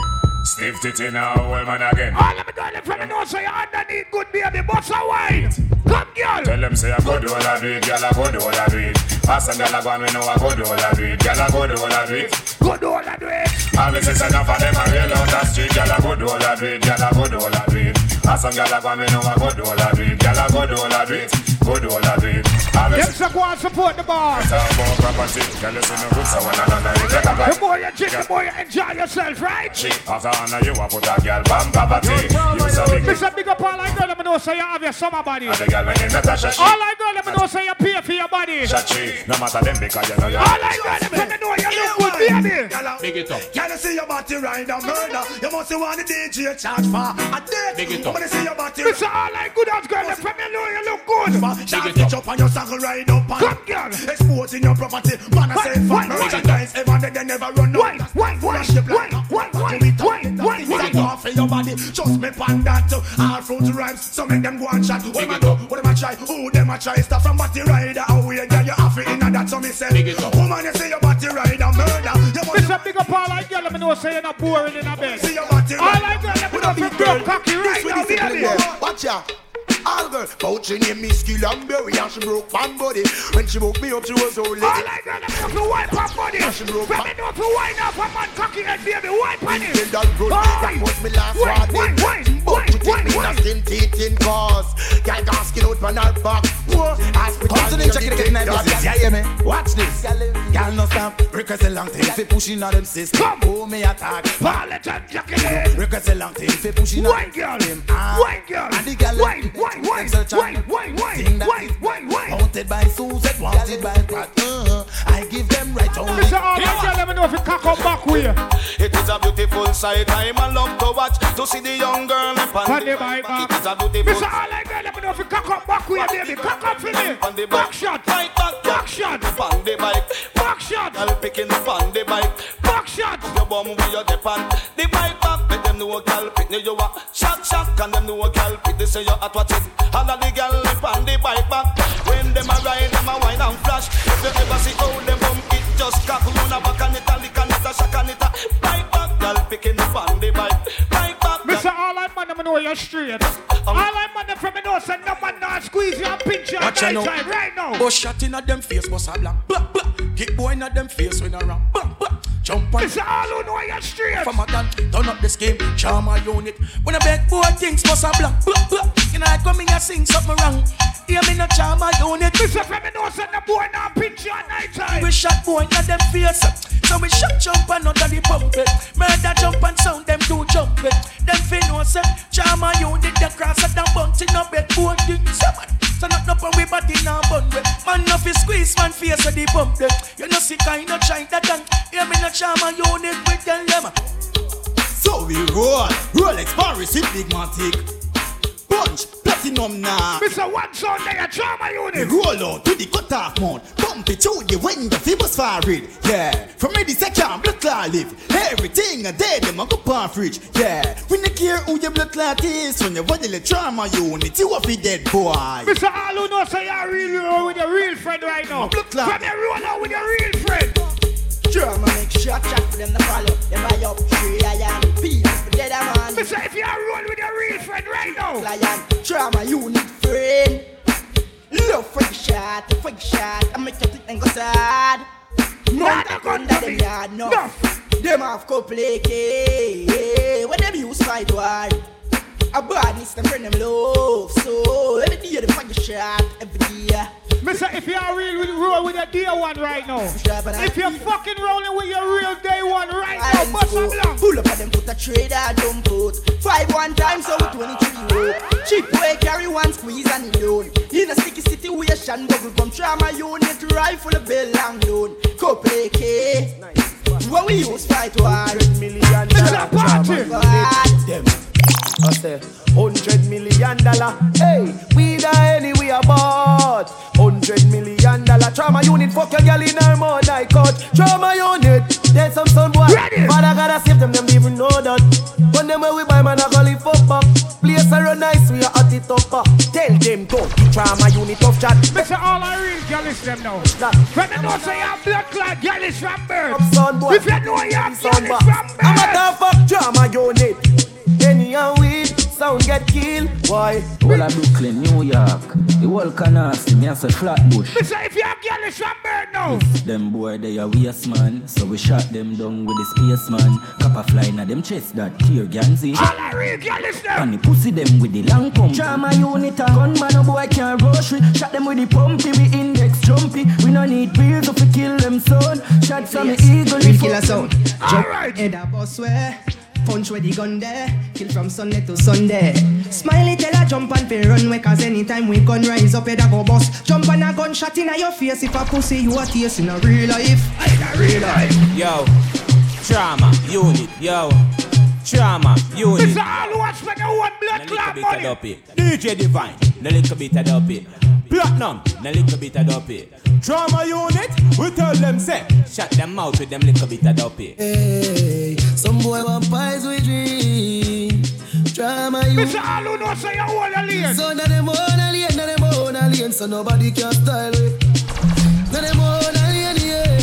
Stiff titty now, well man again. All of me girl them from the north, say you're underneath good baby. A wine. Come, girl. Tell them say I go do all I do it, girl I go do all I do it. Pass and girl I go and we know I go do all I do it, girl I go do all I do it. Good all I do it. All this is enough of them a real out the street, girl I go do all I do it, girl I go do all I do it. Pass and girl I go and we know I go do all I do it, girl I go do all I do it, go do all I do it. Them this go and support the bar. is about property, girl you see no good so one another you take a The bite. more you drink, the more you enjoy yourself, right? After honor you a put a girl bam poverty. You so big, Mr. Big up all I girl, let me know say you have your summer body. and the girl when you Natasha she. All I girl, let me know say you pay for your body. Shachi, no matter them because you know you. All I girl, let me know you look good, baby. Big it up. Can you see your body ride a murder? You must want the DJ charge for a death. Big it up. When see your body Mr. All I good as girl, let me know you look good. Shot it up on your saddle ride up and Come, girl. Exposing your property. Man, I say why, why? merchandise. Ever they, they never run Why, out. why, Full why, of shape why, like a- why, why, Do it up. why, why, It's why? like off for your body. Just me pan that too. All fruit rhymes. So make them go and chat. What them a do? What them a try? Who them a try? Start from body rider. Oh, Away, girl, you have it in that. So me say, woman, you say your body rider murder. You must Mr. Big up all I girl, let me know say you're not boring in a bed. Every girl cocky right Watch ya all girl. But she name Gillamberry and she broke my body. When she broke me up, she was so All I like I'm cocky white pan body. And she broke me up, I'm on cocky head, baby, white pan it. Tell that good, that was me last take me wine. in skin teeth in cause. Girl can't skin out man her back. Whoa, hospital. Come to the check it again, night. Yeah, me? Watch this. Girl no stop. Request a long thing. Fi pushing on them system. Oh, me attack. Pallet and jacket. Request a long thing. Fi pushing on Wine, girl. them. Ah. Wine, girl. And the girl Wine, wine, wine, wine, wine, wine, wine, wine, wine. Wanted by Susan, wanted by Pat. Uh-huh. I give them right only. Mr. All I girl, let me know if you cock up back way. It is a beautiful sight. I'm a love to watch to see the young girl up on the bike, bike. man. It is a beautiful Mr. All I girl, let me know if you cock up back way, baby. Cock up for me. on the Back shot. Right back, Back shot. on the bike. Back shot. Girl picking up on the bike. Back shot. Your bum with your dip on the bike back. Let them know girl pick me you a shock shock and them know girl pick this say you at what it. All of the girl lip on the bike back. When them a ride, them a wine and flash. If you ever see how them bum it just cock on a back and it a lick and it a shock and it a bike back. Girl picking up on the bike. Bike back. All I man, let know you're straight. Um, all I man, them from me know say no man not squeeze you and pinch you and out night time right now. But shot in at them face, but a blank. Blah, blah. Kick boy not them face when I run. Bam, bam. Jump on. It's all who know you're straight. From a gun, turn up the scheme, charm unit. When I beg boy things must have black. Blah, blah. You know I come in and sing something wrong. Hear me no charm unit. Mr. Femi knows that the boy now pinch you at night time. We shot boy not them face. So we shot jump and under the pump it. Murder jump and sound them do jump it. Them fin know say eh? charm unit the cross at the bounty no bed. Boy things. So not up and we body now bun with Man no fi squeeze man face with the pump them You know see kind of try that done. Hear me no charm a unit with them them So we roll. Rolex Paris with big man take Punch Platinum now Mr. One Sound charm a unit We roll out to the cut off mount Pump it through the window fi bus fire it Yeah From ready second blood clot live Everything a dead them a go pan fridge Yeah We no care who your blood clot is When you want the trauma unit You a fi dead boy Mr. All who knows say you're really roll with your real friend right now. Blood clot. From your roll out with your real friend. Drama make shot chat for them to follow. Them buy up three lion, people for dead man. Mr. If you are roll with your real friend right now. Lion, drama you need friend. Love the shot, the shot. I make you think and go sad. Mount a gun that them yard, no. Them have AK. When them use fight war. A badness, them friend them love. So every day they find a shot, every day. Mister, if you are real with roll with your dear one right now. If you're fucking rolling with your real day one right now, bust some long. Pull up at them, put a trader, jump out. Five one times so 23 rope. Cheap way, carry one squeeze and it loan. In a sticky situation, bubble gum trauma unit, rifle, a bell and loan. Couple AK. What we use fight war. million dollar party. Them. I say, hundred million dollar. Hey, we die anyway about. Hundred million dollar trauma unit. Fuck your girl in her mouth, I cut. Trauma unit. There's some son boy. Father gotta save them, them even know that. When them where we buy man, I call it fuck up. Place a run nice, we are at it up. uh. Tell them go. The trauma unit of chat. Mr. All I real girl is them now. From the know say you're blood clot girl is from birth. Son boy. If you know you're Son girl is from I'm a birth. tough fuck drama unit. And weed, sound get killed. Why? All of Brooklyn, New York, the whole canasta, me as a flatbush. Mister, if you're girl is from birth now. Them boy they a waste man, so we shot them down with the space man. Copper fly na them chest that tear ganzi. All I real girl is them. And the pussy them with the long pump. Drama unit a gunman, a boy can't rush we. Shot them with the pumpy, we index jumpy. We no need bills if we kill them son. Shot from the eagle. Real killer sound. Alright. Head a boss where. Punch where the gun there. Kill from Sunday to Sunday. Smiley tell her jump and pay run way cause anytime we gun rise up head a go bust. Jump and a gunshot in a your face if a pussy you a taste in a real life. In a real life. Yo, trauma unit, yo, trauma unit. Mr. All who wants spend your one blood clot bit of money. DJ Divine, na little bit of dopey. Platinum, na little bit of dopey. Trauma unit, we tell them say, shut them out with them little bit of dopey. Hey, want pies with dream. Drama you. Mr. All who know say you hold a lane. So now them own a lane, now them own a lane, so nobody can style it. Now them own a lane, yeah.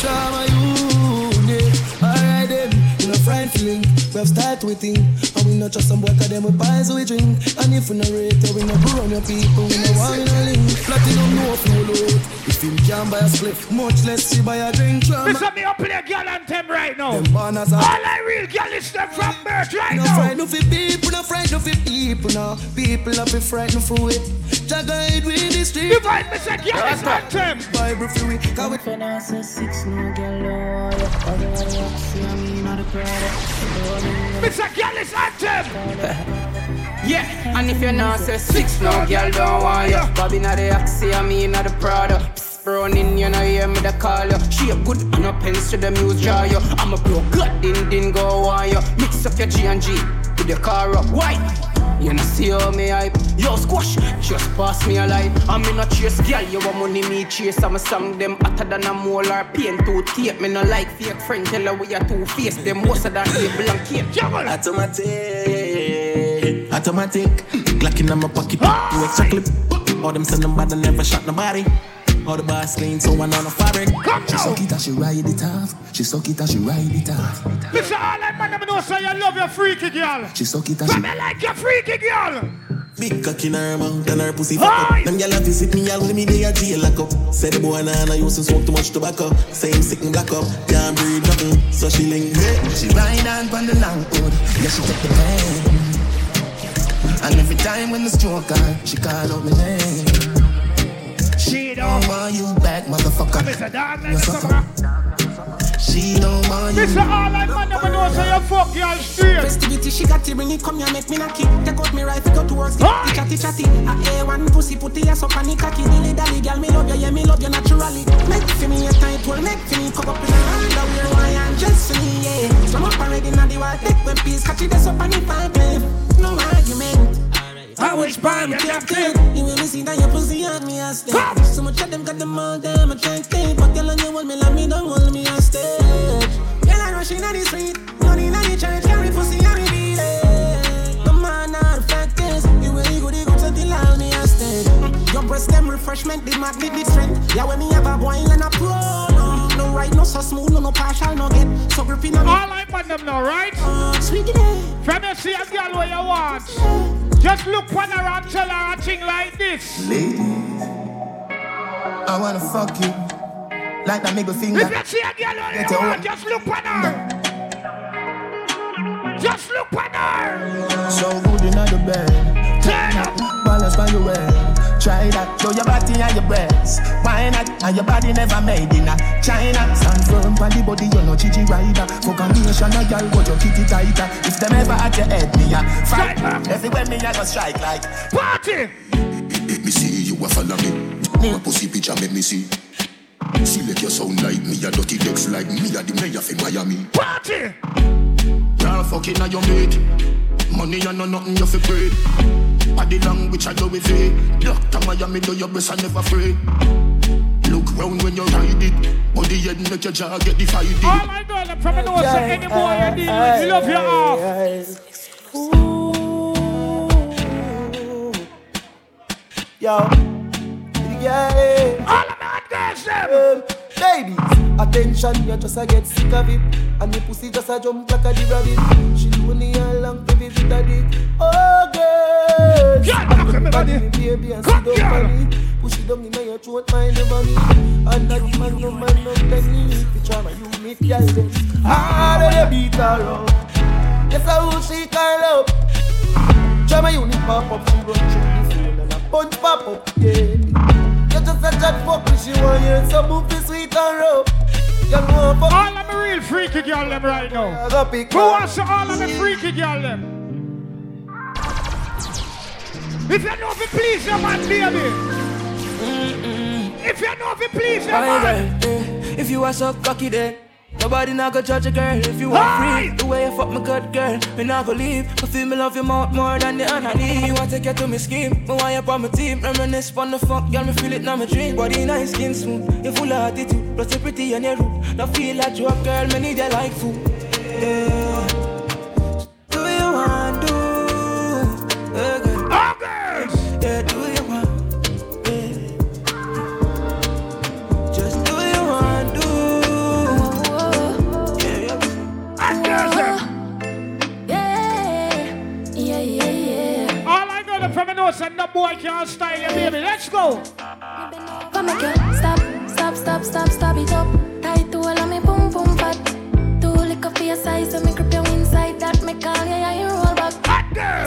Drama unit. Alright then, you know friend feeling. We have start with thing, and we not just some boy 'cause them with pies we drink. And if we no rate, we no burn your people, we no want in a link. Platinum no full out. Oh. If him can buy a spliff, much less he buy a drink. Drama. Mr. Me up play girl anthem right now. Them banners All. I real girl is them from birth right No now. no fi people, no fright, no fi people, no People no fi fright, no for it Jah guide we in the street Divine, me say girl is anthem Bible fi we, cause we Mr. Girl is anthem. [laughs] Yeah, and if you're not say six, no girl don't want you. Bobby not the Oxy, I mean not the Prada. Psst, Browning, you know, hear me the call you. She a good and no pens to the muse jar you. I'm a pro, God, din din go on you. Mix up your G and G with your car up. Why? You know see how me hype? Yo squash, just pass me a light I'm in a chase, girl, you want money me chase. I'm a song them hotter than a molar Pain to tape, me no like fake friend Tell her we are two face, them most of that label and cake. Automatic, automatic. Glock in my pocket, ah! two extra clip. All them send them bad and never shot nobody. All the bars clean, so one on a fabric. She suck it and she ride it off She suck it and she ride it off Mr. All I man, me know say you love your freaky girl. She suck it and But she me like your freaky girl. Big cock in her mouth and her pussy fuck up. Them gyal a visit me all when me dey a jail lock up. Say the boy nah nah used to smoke too much tobacco. Say him sick and black up, can't breathe nothing. So she link hey. She ride on on the long hood, yeah she take the pain. And every time when the stroke on, she call out my name. She don't want you back, motherfucker. Mr. Like You. She don't want you. Mr. All I man never know say you fuck y'all straight. Festivity, she got to bring it, come here, make me knock it. Take out me rifle, go to work, get chatty chatty. A A1 pussy, put the ass up on the cocky. Dilly dally, girl, me love you, yeah, me love you naturally. Make for me a tight one, make for me cover up in the underwear, why and just for me, yeah. Slam up already, now the white take when peace, catch it, that's up on the five cliff. No argument. I wish by me captain. You will me see that your pussy on me a step. So much of them got them all damn attractive. But girl, and you want me like me, don't hold me a stage. Girl, I rush in on the street, money in the church, carry pussy on me beat it. No man, not the fact is, you really go you good to the line me a stage. Your breast them refreshment, the magnet, the strength. Yeah, when me have a boy and a pro. No, no right, no so smooth, no no partial, no get so gripping on me. Want them now, right? From you see a girl where you want. Just look on her and tell her a thing like this. Ladies, I wanna fuck you like that middle finger. If you see a girl where you want, just look on her. Just look on her. So good in the bed. Turn up, balance by your head. Try that, show your body and your breasts. Why not? And your body never made in a China. Stand firm on the body, you're no chichi rider. For combination, a girl, but your kitty tighter. If them ever at your head, me a fight. Everywhere me, I go strike like party. Let me see you a follow me. My pussy picture make me see. See Select your sound like me, a dirty decks like me, a the mayor for Miami. Party! Y'all fucking on your mate. Money and no nothing you fi pray. Body language I do with it. Doctor Miami do your best I never afraid. Look round when you ride it. Body head make your jaw get divided. All I know is from the know say any boy you deal with, you love your off. Yo, yeah. All of my girls them. Ladies, attention, you just a get sick of it. And the pussy just a jump like a the rabbit. She only a long to visit a dick. Oh, girl. Yeah, come here, Body buddy. me baby and Come sit down on it. Push it down in your throat, my never me. And that man, no man, no penny. The charm you meet, girl, then. Hard on the beat her up. Yes, I will she call up. Try my unit pop up, she run through the phone and a punch pop up, yeah. You just a chat fuck me, she want hear some movie sweet and rough. You know fuck All of the real freaky girl them right now. Who one. wants all of the freaky girl them? If you know if you please your man, baby. If you know if you please your Aye, man. girl, eh, If you are so cocky then Nobody not go judge a girl. If you want free The way you fuck my good girl, me not go leave. I feel me love your mouth more than the honey. You want take you to me scheme, me want you on my team. Reminisce on the fuck, girl, me feel it now my dream. Body nice, skin smooth, you full of attitude Plus you pretty and you rude, don't feel like you a girl, me need you like food. Yeah. Boy can't style you, baby. Let's go. Come make you stop, stop, stop, stop, stop it up. Tight to all of me boom boom fat. Too liquor for your size, so me grip you inside. That me call you, yeah, you roll back.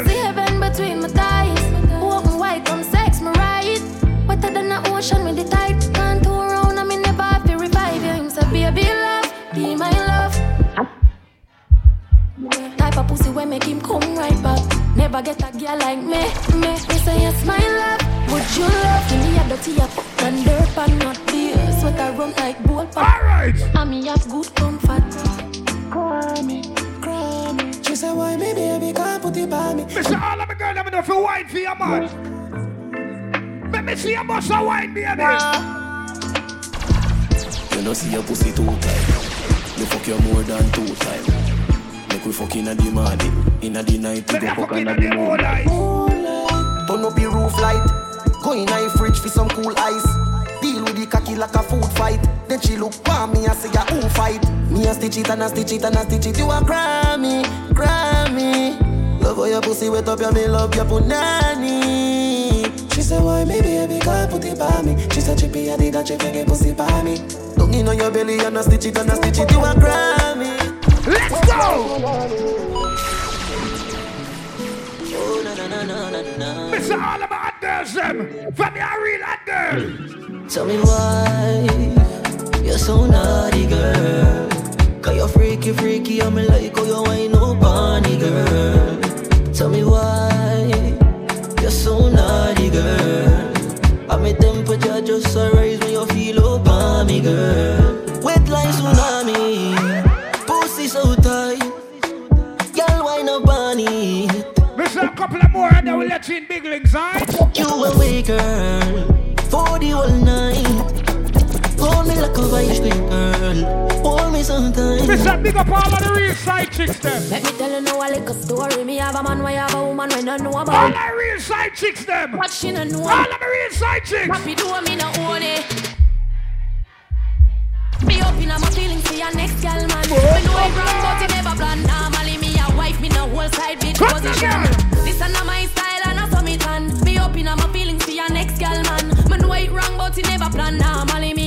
See heaven between my thighs. Open wide, come sex me right. Wetter than the ocean with the tide. Can't turn around, I me never have to revive you. Him say, baby love, be my love. Type of pussy when make him come right back. Never get a girl like me, me. Me say yes, my love. Would you love me? A dirty up and dirt and not beer. Sweater run like bowl pop. Alright. And me have good comfort. Cry me, cry me. She said, why me baby can't put it by me? Mr. All of the girl, let me know if you wine for your man. Let me see your muscle wine, baby. You know see your pussy two times. You fuck you more than two times. Make we fuck inna the morning, inna the night, we go fuck inna the moonlight. Turn up your roof light. Go in a fridge for some cool ice. Deal with the cocky like a food fight. Then she look for me and say, yeah, who fight? Me a stitch it and a stitch it and a stitch it. You a Grammy, Grammy. Love how your pussy wet up, yeah, me love your punani. She said, why me baby can't put it by me? She said, chippy, I did that, chippy, get pussy by me. Don't you know your belly, and a stitch it, and a stitch it, you a Grammy. Let's go! It's all about girls, them. Um, from me, a real girl. Tell me why you're so naughty, girl. Cause you're freaky, freaky, I'm like, oh, you ain't no bunny, girl. Tell me why you're so naughty, girl. I made temperature just a rise when you feel over me, girl. Wet like tsunami, pussy so tight. Girl, why no bunny? Listen, a couple of more and then we'll let you in big links, alright? You away, girl, for the whole night. Hold me like a vice grip, girl. Hold me sometimes. Listen, big up all of the real side chicks, them. Let me tell you now a little story. Me have a man, why have a woman when I know about. All the real side chicks, them. What she no know? All of the real side chicks. What we do, me no own it. Me up in my feelings for your next girl, man. Me know it wrong, but it never plan. Normally me a wife, me no whole side bit position. This is not my style and I saw me tan. Me up in my feelings for your next girl, man. Me know it wrong, but it never plan. Normally me.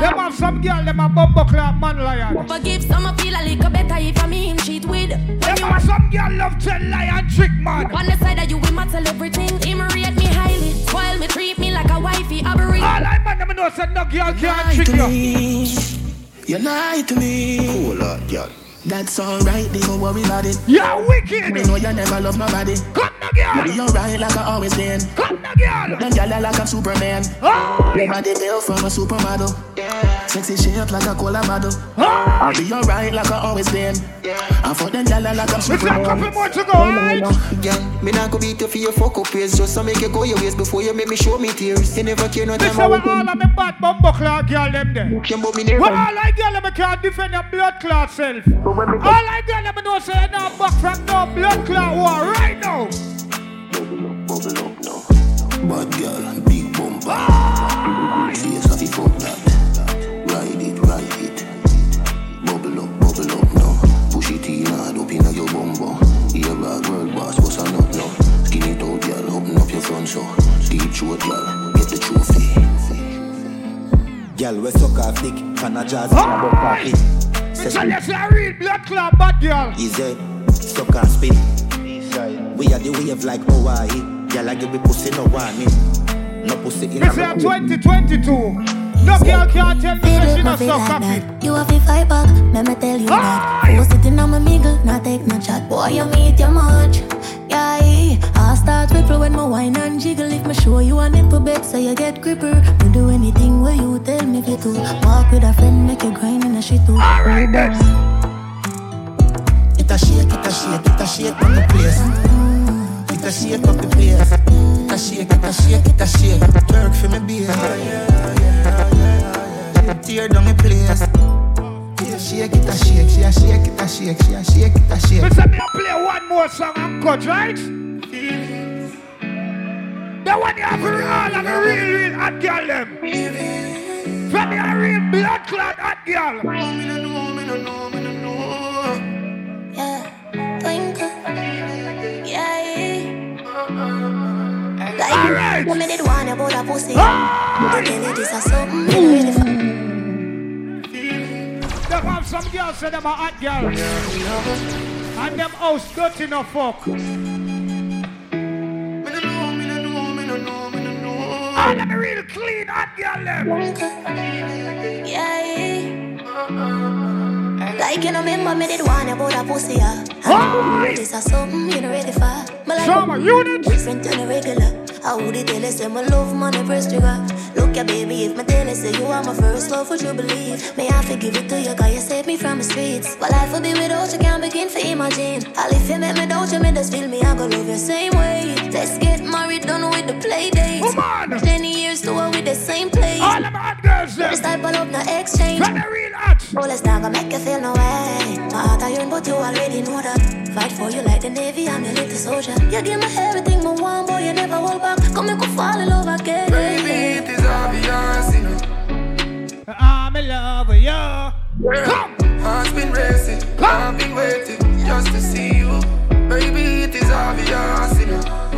Them have some girl, them a bumbo clap man lion. Forgive some, I feel a little better if I mean cheat with. When Them you have some girl love tell lion trick man. on the side of you, we must tell everything. Him rate me highly, spoil me, treat me like a wifey. I be All I man, them know say no girl can't trick you. You lie to me. Cool, Lord, girl. That's alright, they don't worry about it. You're wicked. Me know you never love nobody. Come no girl. Be alright like I always been. Come no girl. Them gyal are like I'm Superman. Oh. Your body built from a supermodel. Sexy shape like a cola model. Oh. I'll be alright like I always been. Yeah. I for them gyal are like I'm Listen, a Superman. couple more to go, oh, alright? Girl, me not go beat you for your fuck up ways Just to make you go your ways before you make me show me tears You never care no time Listen, where all of me bad bumbo clap girl them there. Can but me Well, never all I girl them can't defend your blood clot self. All I girl them know say you not back from no blood clot war right now. Bubble up now Bad girl, big bumper. Face of the fuck that Ride it, ride it. Bubble up, bubble up now. Push it in hard up in your bumbo. Here bag world boss, what's a nut now? Skin it out, girl, open up your front so Deep throat, girl, get the trophy. Girl, we suck off dick, pan a jazz, can a party. So you say a real blood clot bad girl. Easy, suck and spin. We are the wave like Hawaii. Girl, I give me pussy no warning. No pussy in This is 2022. No girl can't tell me that she not so happy. You have to fight back, let me tell you that. Who's sitting on my mingle, not take no chat. Boy, you meet your much. Yeah, I start ripple when my wine and jiggle. If me show you a nipple bed, so you get gripper. Me do anything where you tell me if you to. Walk with a friend, make you grind in a shit too. Alright, then. It a shake, it a shake, it a shake on the place. It a shake up the place. It a shake, it a shake, it a shake. Work for me beer. Tear down the place. It a shake, it a shake, she a shake, it a shake, she a shake, it a shake. Listen, me a play one more song and cut, right? The one you have to roll like a real, real hot girl, them. From me a real blood clot hot girl. Yeah, twinkle. Yeah, Like Alright. you did one about a pussy. But then it is a something you know really fun. Them have some girls say them a hot girl. And them house dirty no fuck. All them real clean hot girl them. Yeah, Like you know, remember me did one about a pussy, yeah. And it is something you know ready for. Me like Summer unit. different than a regular. I would it tell you say my love money press trigger. Look ya baby, if my tell say you are my first love, would you believe? May I forgive it to you, cause you saved me from the streets. But life will be without you, can't begin to imagine. All if you make me doubt you, me just feel me, I go love you same way. Let's get married, done with the play dates. Ten years to work with the same place. All them hot girls them. This type of love, no exchange. From the real hot. Oh, let's not gonna make you feel no way. My heart I yearn, but you already know that. Fight for you like the Navy, I'm your little soldier. You give me everything, my one boy, you never hold back. Come make me fall in love again. Baby, it is obvious, you know. I'm in love with you. Come. Heart's been racing, I've been waiting just to see you. Baby, it is obvious, you know.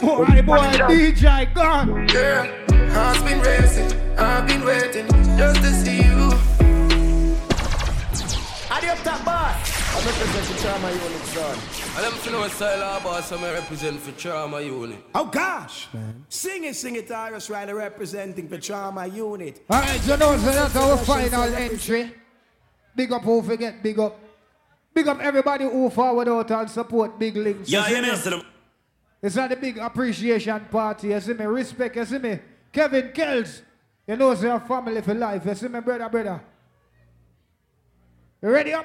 Boy, boy, DJ gone. Girl, heart's been racing. I've been waiting just to see you. Adi up top boss. I represent the trauma unit, son. I them to know a style boss, I'm represent for trauma unit. Oh gosh, man. Sing it, sing it, Iris Riley representing the trauma unit. Alright, you know, so that's our final entry. Big up who forget, big up. Big up everybody who forward out and support Big Links. Yeah, you you know, me? so them- It's not a big appreciation party, you see me? Respect, you see me? Kevin Kells, you know, it's your family for life, you see me, brother, brother? You ready up?